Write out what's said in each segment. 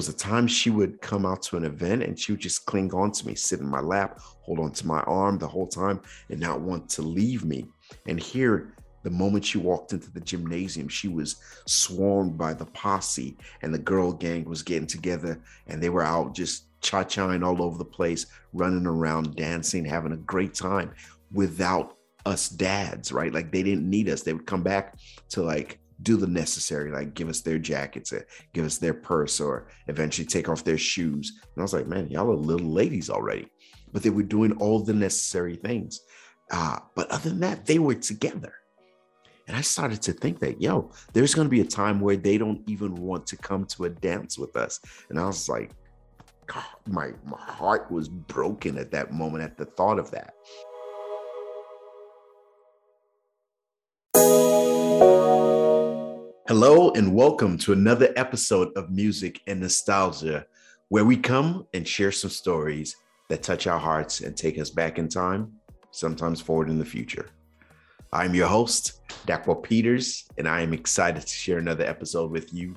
was a time she would come out to an event and she would just cling on to me, sit in my lap, hold on to my arm the whole time, and not want to leave me. And here, the moment she walked into the gymnasium, she was swarmed by the posse, and the girl gang was getting together, and they were out just cha-chaing all over the place, running around, dancing, having a great time without us dads, right? Like they didn't need us. They would come back to like do the necessary, like give us their jackets, uh, give us their purse, or eventually take off their shoes. And I was like, man, y'all are little ladies already. But they were doing all the necessary things. Uh, but other than that, they were together. And I started to think that, yo, there's going to be a time where they don't even want to come to a dance with us. And I was like, my, my heart was broken at that moment at the thought of that. Hello, and welcome to another episode of Music and Nostalgia, where we come and share some stories that touch our hearts and take us back in time, sometimes forward in the future. I'm your host, Dakwa Peters, and I am excited to share another episode with you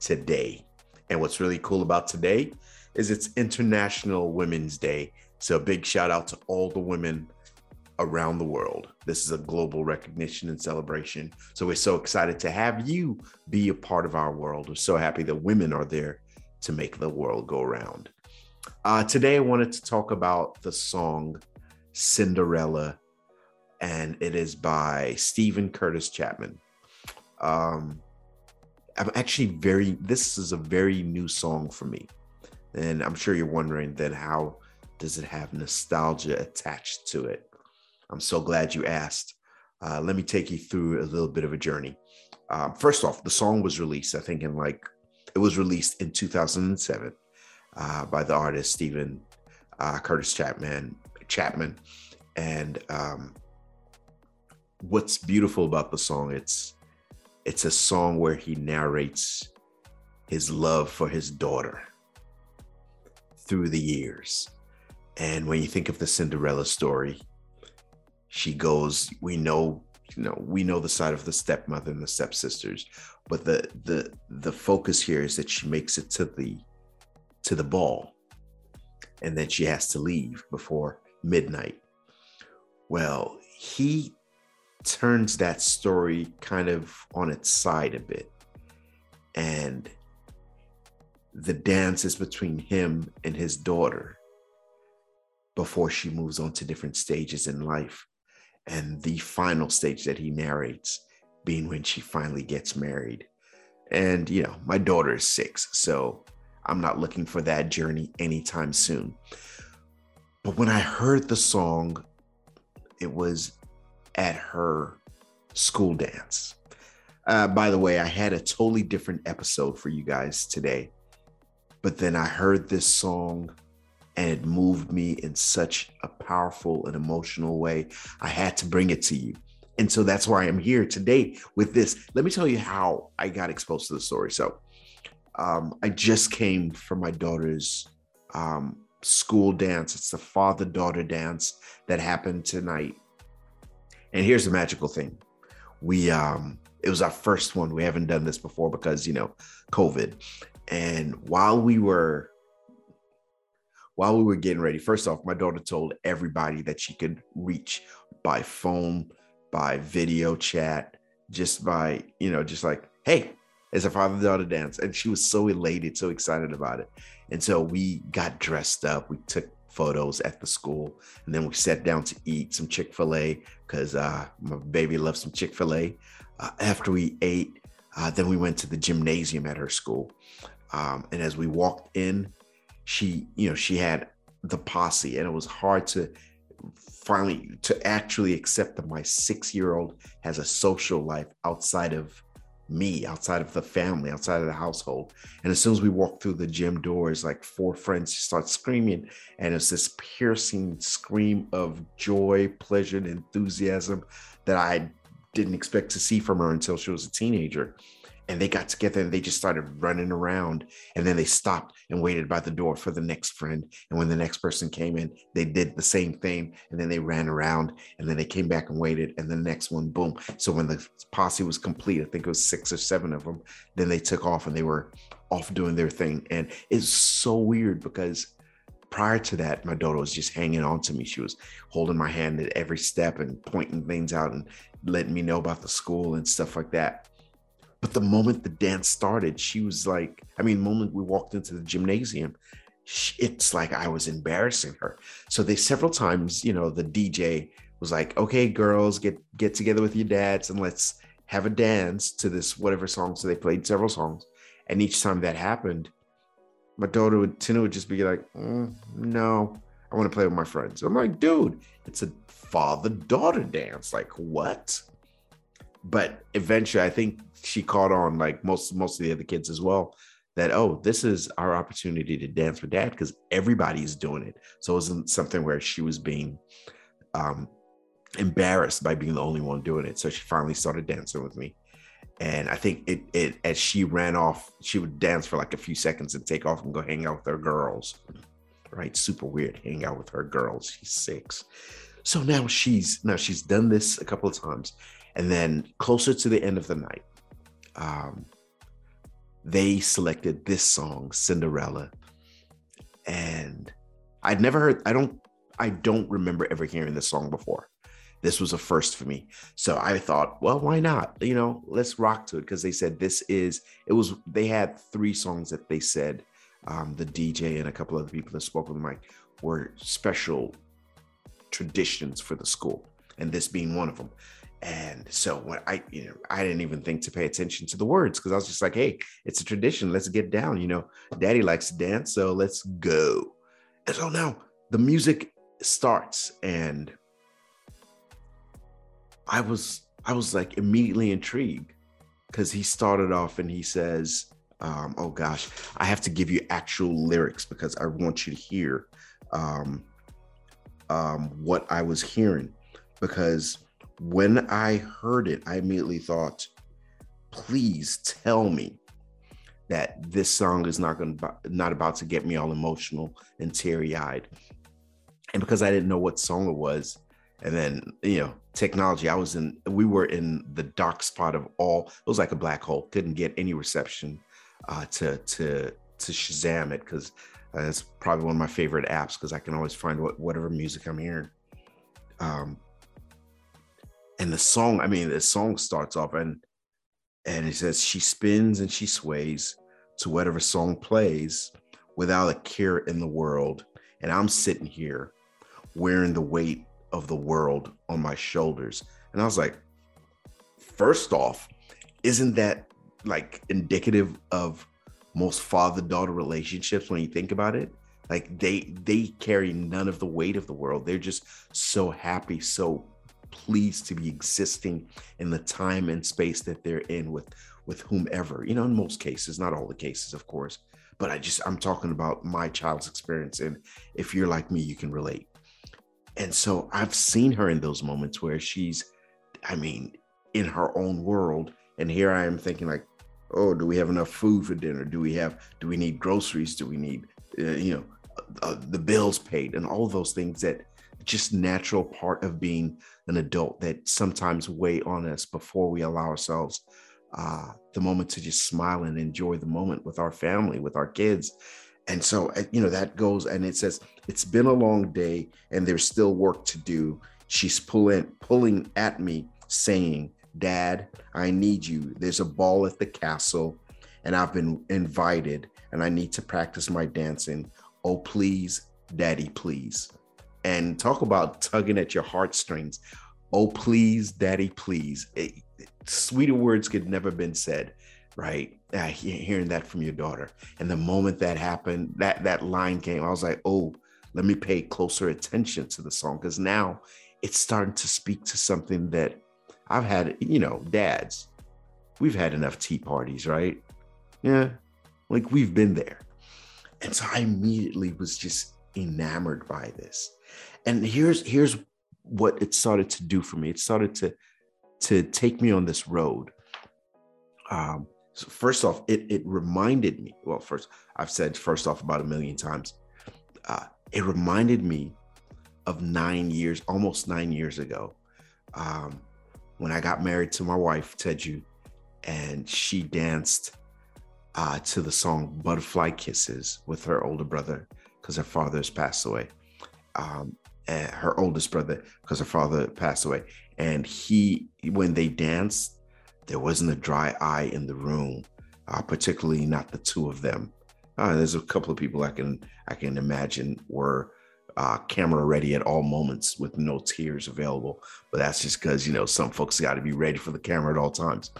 today. And what's really cool about today is it's International Women's Day. So, big shout out to all the women around the world. This is a global recognition and celebration. So we're so excited to have you be a part of our world. We're so happy that women are there to make the world go round. Uh, today, I wanted to talk about the song Cinderella, and it is by Steven Curtis Chapman. Um, I'm actually very, this is a very new song for me. And I'm sure you're wondering then how does it have nostalgia attached to it? I'm so glad you asked. Uh, let me take you through a little bit of a journey. Um, first off, the song was released, I think, in like, it was released in 2007 uh, by the artist Steven uh, Curtis Chapman. Chapman, and um, what's beautiful about the song, it's it's a song where he narrates his love for his daughter through the years. And when you think of the Cinderella story, she goes we know you know we know the side of the stepmother and the stepsisters but the the the focus here is that she makes it to the to the ball and then she has to leave before midnight. Well he turns that story kind of on its side a bit and the dance is between him and his daughter before she moves on to different stages in life and the final stage that he narrates being when she finally gets married. And, you know, my daughter is six, so I'm not looking for that journey anytime soon. But when I heard the song, it was at her school dance. Uh, by the way, I had a totally different episode for you guys today. But then I heard this song and it moved me in such a powerful and emotional way. I had to bring it to you. And so that's why I'm here today with this. Let me tell you how I got exposed to the story. So, um, I just came from my daughter's um, school dance. It's the father daughter dance that happened tonight. And here's the magical thing we, um, it was our first one. We haven't done this before because, you know, COVID. And while we were while we were getting ready, first off, my daughter told everybody that she could reach by phone, by video chat, just by, you know, just like, hey, it's a father daughter dance. And she was so elated, so excited about it. And so we got dressed up. We took photos at the school and then we sat down to eat some chick-fil-a because uh, my baby loves some chick-fil-a uh, after we ate uh, then we went to the gymnasium at her school um, and as we walked in she you know she had the posse and it was hard to finally to actually accept that my six year old has a social life outside of me outside of the family outside of the household. And as soon as we walked through the gym doors like four friends start screaming and it's this piercing scream of joy pleasure and enthusiasm that i didn't expect to see from her until she was a teenager and they got together and they just started running around and then they stopped and waited by the door for the next friend and when the next person came in they did the same thing and then they ran around and then they came back and waited and the next one boom so when the posse was complete i think it was six or seven of them then they took off and they were off doing their thing and it's so weird because prior to that, my daughter was just hanging on to me. She was holding my hand at every step and pointing things out and letting me know about the school and stuff like that. But the moment the dance started, she was like, I mean, moment we walked into the gymnasium, it's like I was embarrassing her. So they several times, you know, the DJ was like, "Okay, girls, get get together with your dads and let's have a dance to this whatever song." So they played several songs, and each time that happened, my daughter would Tina would just be like, mm, "No, I want to play with my friends." I'm like, "Dude, it's a father daughter dance. Like what?" But eventually, I think she caught on like most most of the other kids as well that oh this is our opportunity to dance with dad because everybody's doing it. So it wasn't something where she was being um embarrassed by being the only one doing it. So she finally started dancing with me. And i think it, it as she ran off she would dance for like a few seconds and take off and go hang out with her girls right? Super weird hang out with her girls. She's six. So now she's now she's done this a couple of times and then closer to the end of the night um, they selected this song, Cinderella. And I'd never heard, I don't, I don't remember ever hearing this song before. This was a first for me. So I thought, well, why not? You know, let's rock to it. Cause they said this is, it was, they had three songs that they said, um, the DJ and a couple other people that spoke the mic were special traditions for the school. And this being one of them. And so when I, you know, I didn't even think to pay attention to the words because I was just like, hey, it's a tradition. Let's get down. You know, daddy likes to dance, so let's go. And so now the music starts and I was I was like immediately intrigued because he started off and he says, um, oh gosh, I have to give you actual lyrics because I want you to hear um, um, what I was hearing because when I heard it, I immediately thought, please tell me that this song is not going to not about to get me all emotional and teary-eyed. And because I didn't know what song it was, and then you know, technology, I was in we were in the dark spot of all it was like a black hole, couldn't get any reception uh to to to Shazam it because uh, it's probably one of my favorite apps because I can always find what whatever music I'm hearing. Um, and the song i mean the song starts off and and it says she spins and she sways to whatever song plays without a care in the world. And i'm sitting here wearing the weight of the world on my shoulders. And i was like first off isn't that like indicative of most father daughter relationships when you think about it? Like they they carry none of the weight of the world. They're just so happy so pleased to be existing in the time and space that they're in with with whomever you know in most cases not all the cases of course but i just i'm talking about my child's experience and if you're like me you can relate. And so i've seen her in those moments where she's i mean in her own world and here i am thinking like oh do we have enough food for dinner? Do we have do we need groceries? Do we need uh, you know uh, the bills paid and all those things that just natural part of being an adult that sometimes weigh on us before we allow ourselves uh, the moment to just smile and enjoy the moment with our family, with our kids. And so, uh, you know, that goes and it says, it's been a long day and there's still work to do. She's pulling, pulling at me, saying, Dad, I need you. There's a ball at the castle and I've been invited and I need to practice my dancing. Oh, please, Daddy, please and talk about tugging at your heartstrings. Oh, please, daddy, please. It, sweeter words could never been said, right? Uh, hearing that from your daughter. And the moment that happened, that that line came, I was like, oh, let me pay closer attention to the song because now it's starting to speak to something that I've had, you know, dads, we've had enough tea parties, right? Yeah, like we've been there. And so I immediately was just enamored by this and here's here's what it started to do for me it started to to take me on this road um So first off, it it reminded me. Well, first I've said first off about a million times. Uh, it reminded me of nine years, almost nine years ago, um, when I got married to my wife Teju, and she danced uh, to the song "Butterfly Kisses" with her older brother because her father has passed away. Um, and her oldest brother because her father passed away, and he when they danced there wasn't a dry eye in the room, uh, particularly not the two of them. Uh, there's a couple of people I can I can imagine were uh, camera ready at all moments with no tears available, but that's just because you know some folks got to be ready for the camera at all times.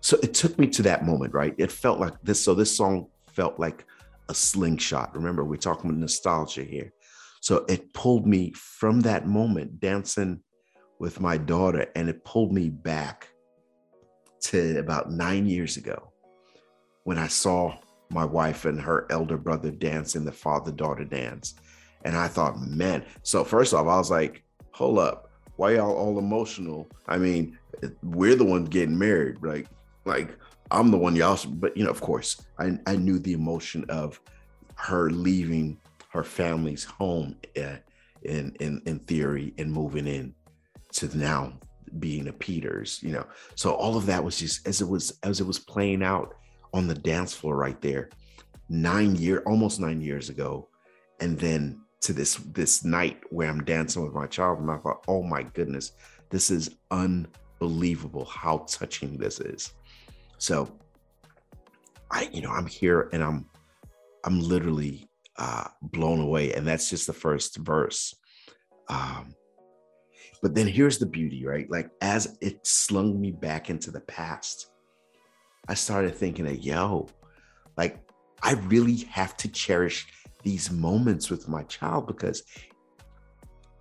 So it took me to that moment, right? It felt like this. So this song felt like a slingshot. Remember, we're talking about nostalgia here. So it pulled me from that moment dancing with my daughter, and it pulled me back to about nine years ago when I saw my wife and her elder brother dancing the father daughter dance. And I thought, man, so first off, I was like, hold up, why y'all all emotional? I mean, we're the ones getting married, like, like I'm the one y'all, but you know, of course, I, I knew the emotion of her leaving her family's home uh, in, in, in theory and moving in to now being a Peters, you know. So all of that was just as it was as it was playing out on the dance floor right there, nine year, almost nine years ago, and then to this this night where I'm dancing with my child, and I thought, oh my goodness, this is unbelievable how touching this is. So I, you know, I'm here and I'm I'm literally uh blown away, and that's just the first verse. Um, but then here's the beauty, right? Like as it slung me back into the past, I started thinking that, yo, like I really have to cherish these moments with my child because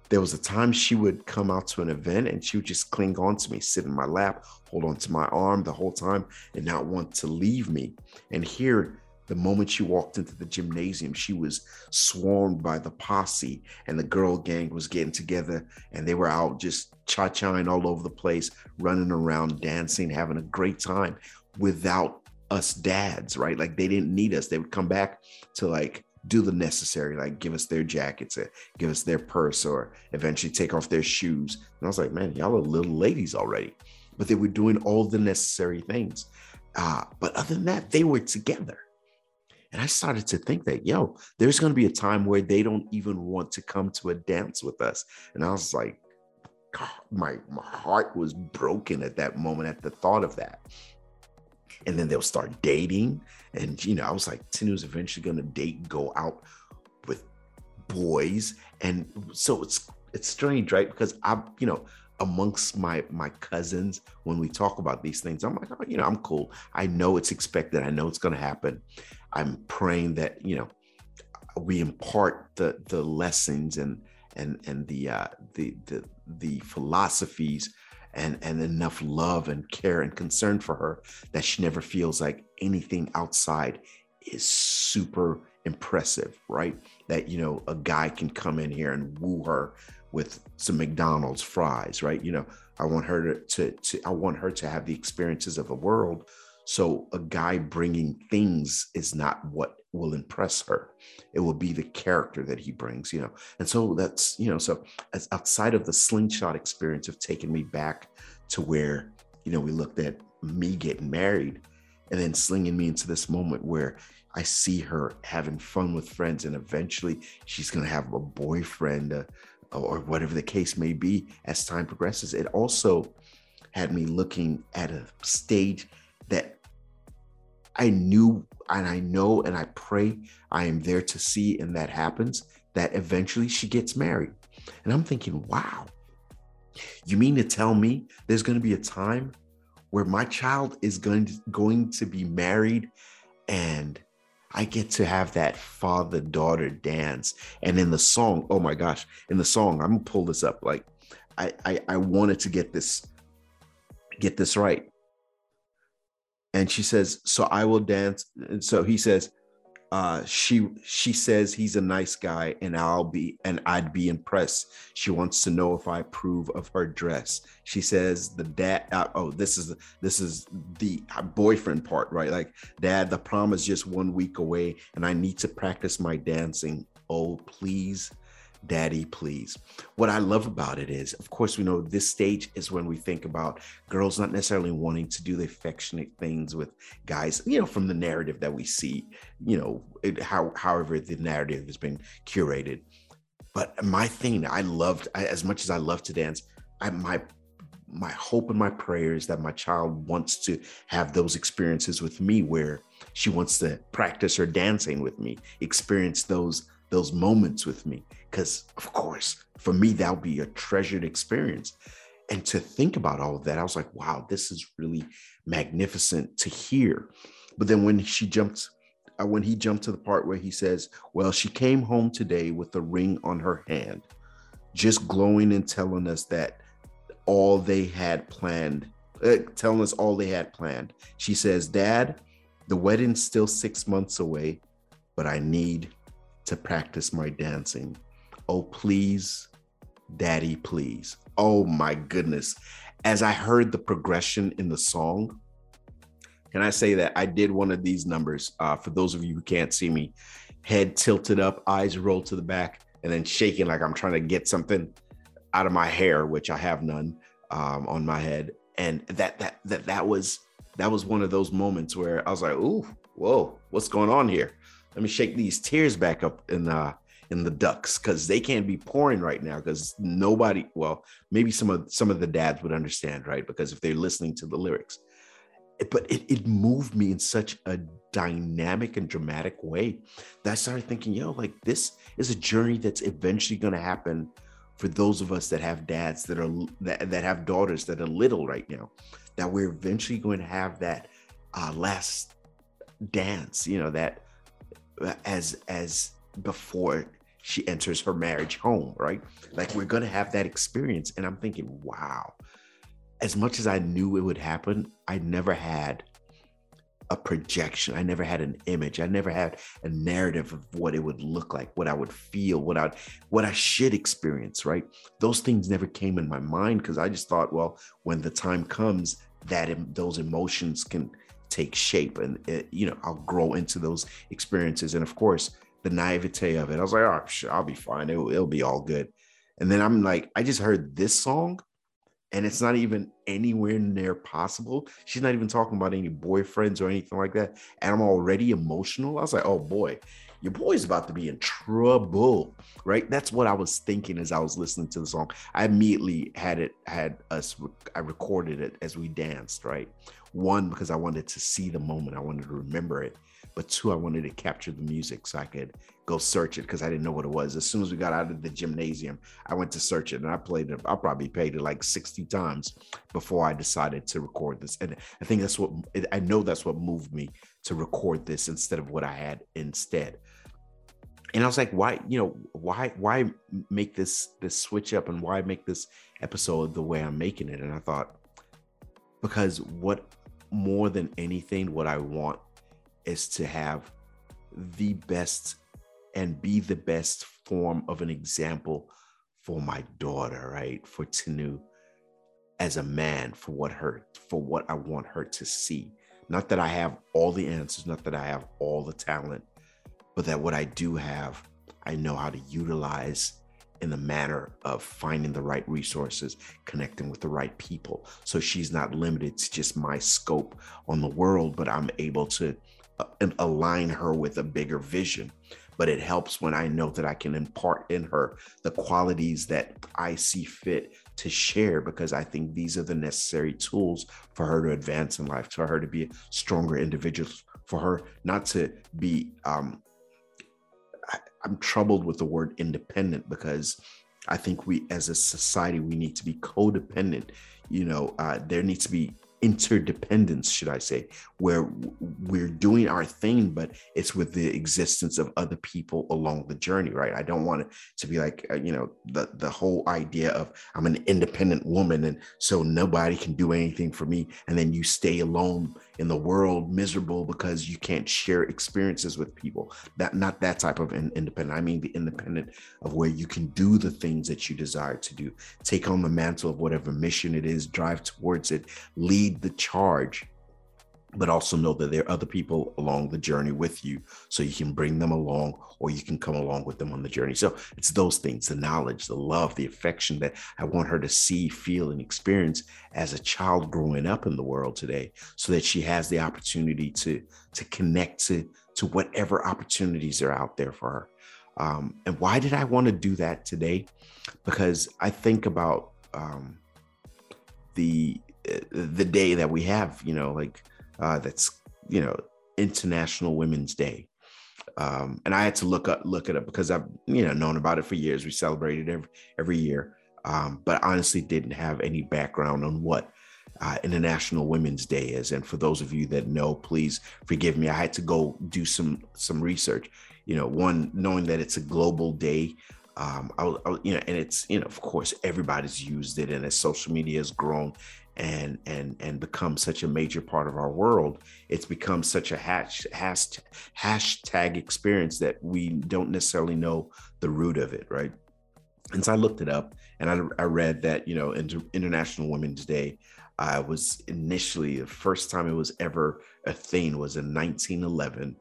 there was a time she would come out to an event and she would just cling on to me, sit in my lap, hold on to my arm the whole time, and not want to leave me. And here the moment she walked into the gymnasium, she was swarmed by the posse, and the girl gang was getting together, and they were out just cha-chaing all over the place, running around, dancing, having a great time without us dads, right? Like they didn't need us. They would come back to like do the necessary, like give us their jackets, uh, give us their purse, or eventually take off their shoes. And I was like, man, y'all are little ladies already. But they were doing all the necessary things. Uh, but other than that, they were together and I started to think that, yo, there's going to be a time where they don't even want to come to a dance with us. And I was like, God, my, my heart was broken at that moment at the thought of that. And then they'll start dating. And, you know, I was like, Tinu's eventually going to date, go out with boys. And so it's, it's strange, right? Because I, you know, amongst my my cousins when we talk about these things i'm like oh, you know i'm cool i know it's expected i know it's going to happen I'm praying that you know we impart the the lessons and and and the uh, the the the philosophies and and enough love and care and concern for her that she never feels like anything outside is super impressive, right? That you know a guy can come in here and woo her with some McDonald's fries, right? You know, I want her to, to, to I want her to have the experiences of the world so a guy bringing things is not what will impress her. It will be the character that he brings, you know. And so that's, you know, so as outside of the slingshot experience of taking me back to where, you know, we looked at me getting married and then slinging me into this moment where I see her having fun with friends and eventually she's going to have a boyfriend uh, or whatever the case may be as time progresses. It also had me looking at a stage that I knew and I know and I pray I am there to see and that happens that eventually she gets married. And I'm thinking, wow, you mean to tell me there's going to be a time where my child is going to, going to be married and I get to have that father daughter dance. And in the song, oh my gosh, in the song, I'm gonna pull this up. Like I, I, I wanted to get this, get this right and she says, So I will dance. And so he says, uh, she she says he's a nice guy and I'll be and I'd be impressed. She wants to know if I approve of her dress. She says the dad. Uh, oh, this is this is the boyfriend part, right? Like, dad, the prom is just one week away, and I need to practice my dancing. Oh, please Daddy, please. What I love about it is, of course, we know this stage is when we think about girls not necessarily wanting to do the affectionate things with guys, you know, from the narrative that we see, you know, it, how, however the narrative has been curated. But my thing, I loved, I, as much as I love to dance, I, my my hope and my prayer is that my child wants to have those experiences with me where she wants to practice her dancing with me experience those those moments with me. Because, of course, for me, that would be a treasured experience. And to think about all of that, I was like, wow, this is really magnificent to hear. But then when she jumped, uh, when he jumped to the part where he says, well, she came home today with a ring on her hand, just glowing and telling us that all they had planned, uh, telling us all they had planned. She says, Dad, the wedding's still six months away, but I need to practice my dancing. Oh, please, daddy, please. Oh my goodness. As I heard the progression in the song, can I say that I did one of these numbers? Uh, for those of you who can't see me, head tilted up, eyes rolled to the back, and then shaking like I'm trying to get something out of my hair, which I have none um, on my head. And that that that that was that was one of those moments where I was like, "Ooh, whoa, what's going on here?" Let me shake these tears back up in uh in the ducks because they can't be pouring right now because nobody well maybe some of some of the dads would understand right? Because if they're listening to the lyrics. But it, it moved me in such a dynamic and dramatic way that i started thinking yo like this is a journey that's eventually going to happen for those of us that have dads that are that, that have daughters that are little right now that we're eventually going to have that uh, last dance you know that as as before she enters her marriage home, right? Like we're gonna have that experience. And I'm thinking, wow, as much as I knew it would happen, I never had a projection. I never had an image. I never had a narrative of what it would look like, what I would feel, what I what I should experience, right? Those things never came in my mind because I just thought, well, when the time comes, that those emotions can take shape and it, you know i'll grow into those experiences. And of course the naivete of it i was like oh i'll be fine. It'll, it'll be all good. And then i'm like i just heard this song and it's not even anywhere near possible. She's not even talking about any boyfriends or anything like that. And i'm already emotional. I was like oh boy your boy's about to be in trouble right? That's what i was thinking as i was listening to the song. I immediately had it had us i recorded it as we danced right? One because i wanted to see the moment. I wanted to remember it but two i wanted to capture the music so i could go search it because i didn't know what it was. As soon as we got out of the gymnasium i went to search it and i played it i probably played it like 60 times before i decided to record this. And i think that's what i know that's what moved me to record this instead of what i had instead. And I was like, why, you know, why, why make this this switch up and why make this episode the way I'm making it? And I thought, because what more than anything, what I want is to have the best and be the best form of an example for my daughter, right? For Tanu as a man, for what her, for what I want her to see. Not that I have all the answers, not that I have all the talent, but that what I do have, I know how to utilize in the manner of finding the right resources, connecting with the right people. So she's not limited to just my scope on the world, but I'm able to align her with a bigger vision. But it helps when I know that I can impart in her the qualities that I see fit to share because I think these are the necessary tools for her to advance in life, for her to be a stronger individual, for her not to be um, I'm troubled with the word independent because I think we, as a society, we need to be codependent. You know, uh, there needs to be interdependence, should I say, where we're doing our thing, but it's with the existence of other people along the journey, right? I don't want it to be like, uh, you know, the, the whole idea of I'm an independent woman and so nobody can do anything for me. And then you stay alone in the world miserable because you can't share experiences with people. That not that type of independent. I mean the independent of where you can do the things that you desire to do, take on the mantle of whatever mission it is, drive towards it, lead the charge but also know that there are other people along the journey with you. So you can bring them along or you can come along with them on the journey. So it's those things the knowledge the love the affection that i want her to see feel and experience as a child growing up in the world today so that she has the opportunity to to connect to to whatever opportunities are out there for her. Um, and why did i want to do that today? Because i think about um, the the day that we have you know like uh, that's you know International Women's Day. Um, and I had to look up look it up because I've you know known about it for years. We celebrated every every year, um, but honestly didn't have any background on what uh, International Women's Day is. And for those of you that know, please forgive me. I had to go do some some research. You know, one knowing that it's a global day. Um, I, I, you know, and it's you know, of course, everybody's used it, and as social media has grown, and and and become such a major part of our world it's become such a hash, hash, hashtag experience that we don't necessarily know the root of it right? And so i looked it up and i, I read that you know Inter- international women's day uh, was initially the first time it was ever a thing was in 1911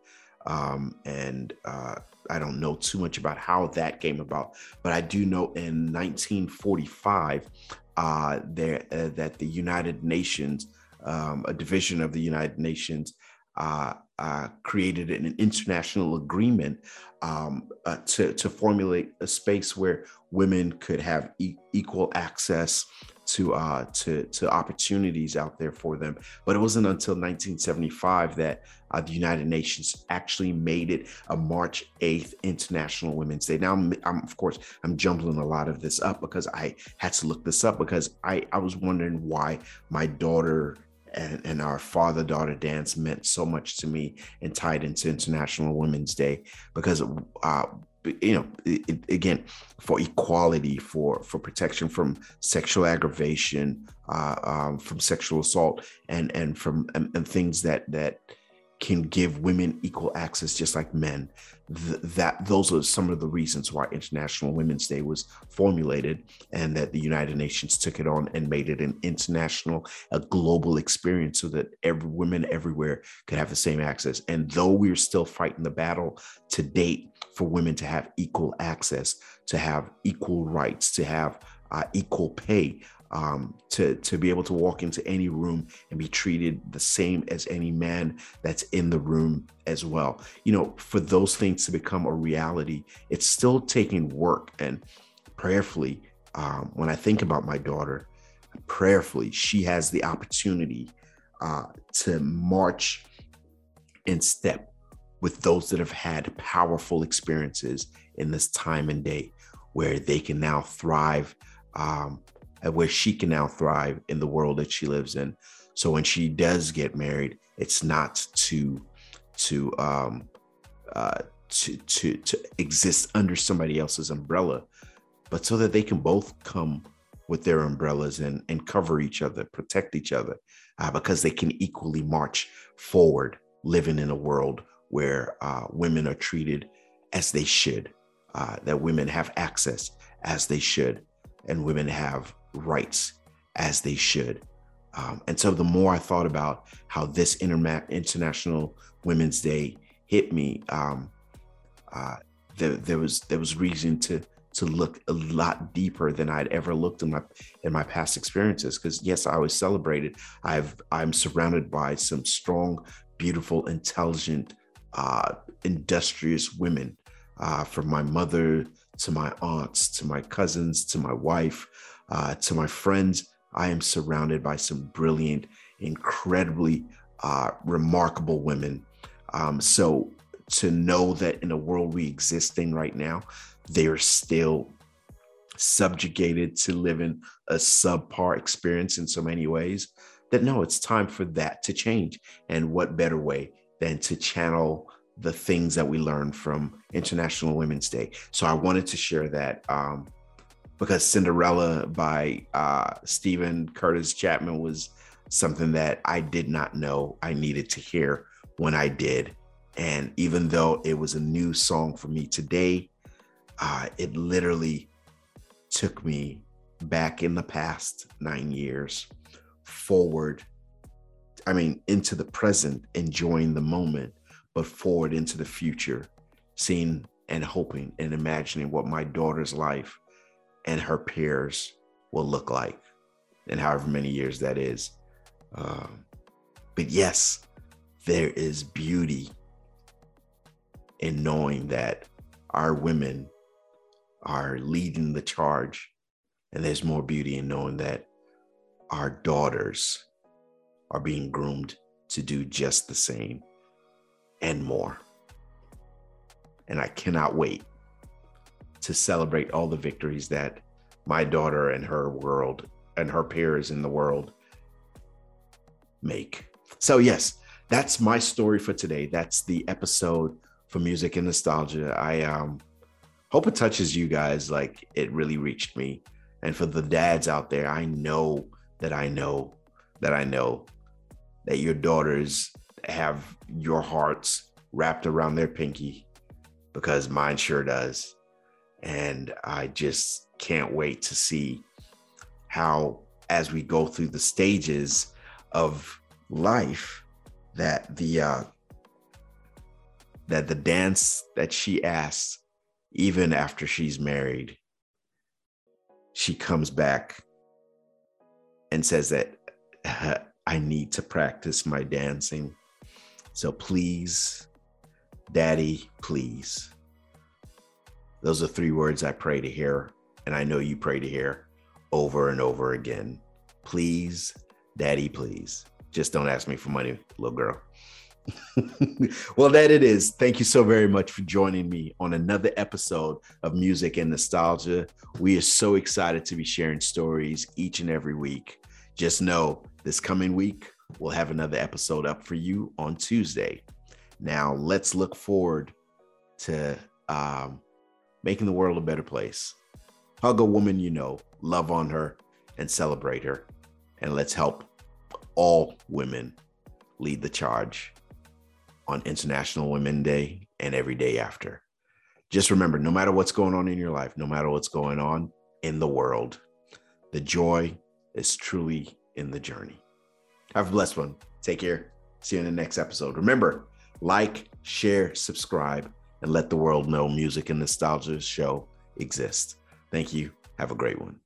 um, and uh, I don't know too much about how that came about, but I do know in 1945, uh, there uh, that the United Nations, um, a division of the United Nations, uh, uh created an international agreement um, uh, to to formulate a space where women could have e- equal access to uh, to to opportunities out there for them. But it wasn't until 1975 that uh, the United Nations actually made it a March 8th International Women's Day. Now, I'm, I'm, of course I'm jumbling a lot of this up because I had to look this up because I I was wondering why my daughter and, and, our father daughter dance meant so much to me and tied into International Women's Day because uh, you know it, again for equality for for protection from sexual aggravation uh, um, from sexual assault and and from and, and, things that that can give women equal access just like men. Th- that those are some of the reasons why international women's day was formulated and that the united nations took it on and made it an international a global experience so that every women everywhere could have the same access. And though we're still fighting the battle to date for women to have equal access to have equal rights to have uh, equal pay um, to to be able to walk into any room and be treated the same as any man that's in the room as well. You know, for those things to become a reality, it's still taking work and prayerfully. Um, when I think about my daughter, prayerfully, she has the opportunity uh, to march in step with those that have had powerful experiences in this time and day where they can now thrive um, where she can now thrive in the world that she lives in. So when she does get married, it's not to to um uh to to to exist under somebody else's umbrella, but so that they can both come with their umbrellas and and cover each other, protect each other, uh, because they can equally march forward, living in a world where uh, women are treated as they should, uh, that women have access as they should, and women have rights as they should. Um, and so the more I thought about how this Interma- International Women's Day hit me, um, uh, there, there was there was reason to to look a lot deeper than I'd ever looked in my in my past experiences. Because yes, I was celebrated. I've I'm surrounded by some strong, beautiful, intelligent, uh, industrious women, uh, from my mother to my aunts to my cousins to my wife. Uh, to my friends, I am surrounded by some brilliant, incredibly uh, remarkable women. Um, so to know that in the world we exist in right now, they are still subjugated to living a subpar experience in so many ways. that no, it's time for that to change. And what better way than to channel the things that we learned from International Women's Day? So I wanted to share that um, because Cinderella by uh, Steven Curtis Chapman was something that I did not know I needed to hear when I did. And even though it was a new song for me today, uh, it literally took me back in the past nine years forward. I mean, into the present, enjoying the moment, but forward into the future, seeing and hoping and imagining what my daughter's life and her peers will look like, in however many years that is. Um, but yes, there is beauty in knowing that our women are leading the charge. And there's more beauty in knowing that our daughters are being groomed to do just the same and more. And I cannot wait to celebrate all the victories that my daughter and her world and her peers in the world make. So, yes, that's my story for today. That's the episode for music and nostalgia. I um, hope it touches you guys like it really reached me. And for the dads out there, I know that I know that I know that your daughters have your hearts wrapped around their pinky because mine sure does. And I just can't wait to see how, as we go through the stages of life, that the uh, that the dance that she asks, even after she's married, she comes back and says that I need to practice my dancing. So please, Daddy, please. Those are three words I pray to hear, and I know you pray to hear over and over again. Please, Daddy, please. Just don't ask me for money, little girl. well, that it is. Thank you so very much for joining me on another episode of Music and Nostalgia. We are so excited to be sharing stories each and every week. Just know this coming week, we'll have another episode up for you on Tuesday. Now, let's look forward to um, making the world a better place. Hug a woman you know, love on her, and celebrate her. And let's help all women lead the charge on International Women's Day and every day after. Just remember no matter what's going on in your life, no matter what's going on in the world, the joy is truly in the journey. Have a blessed one. Take care. See you in the next episode. Remember, like, share, subscribe, and let the world know Music and Nostalgia Show exist. Thank you. Have a great one.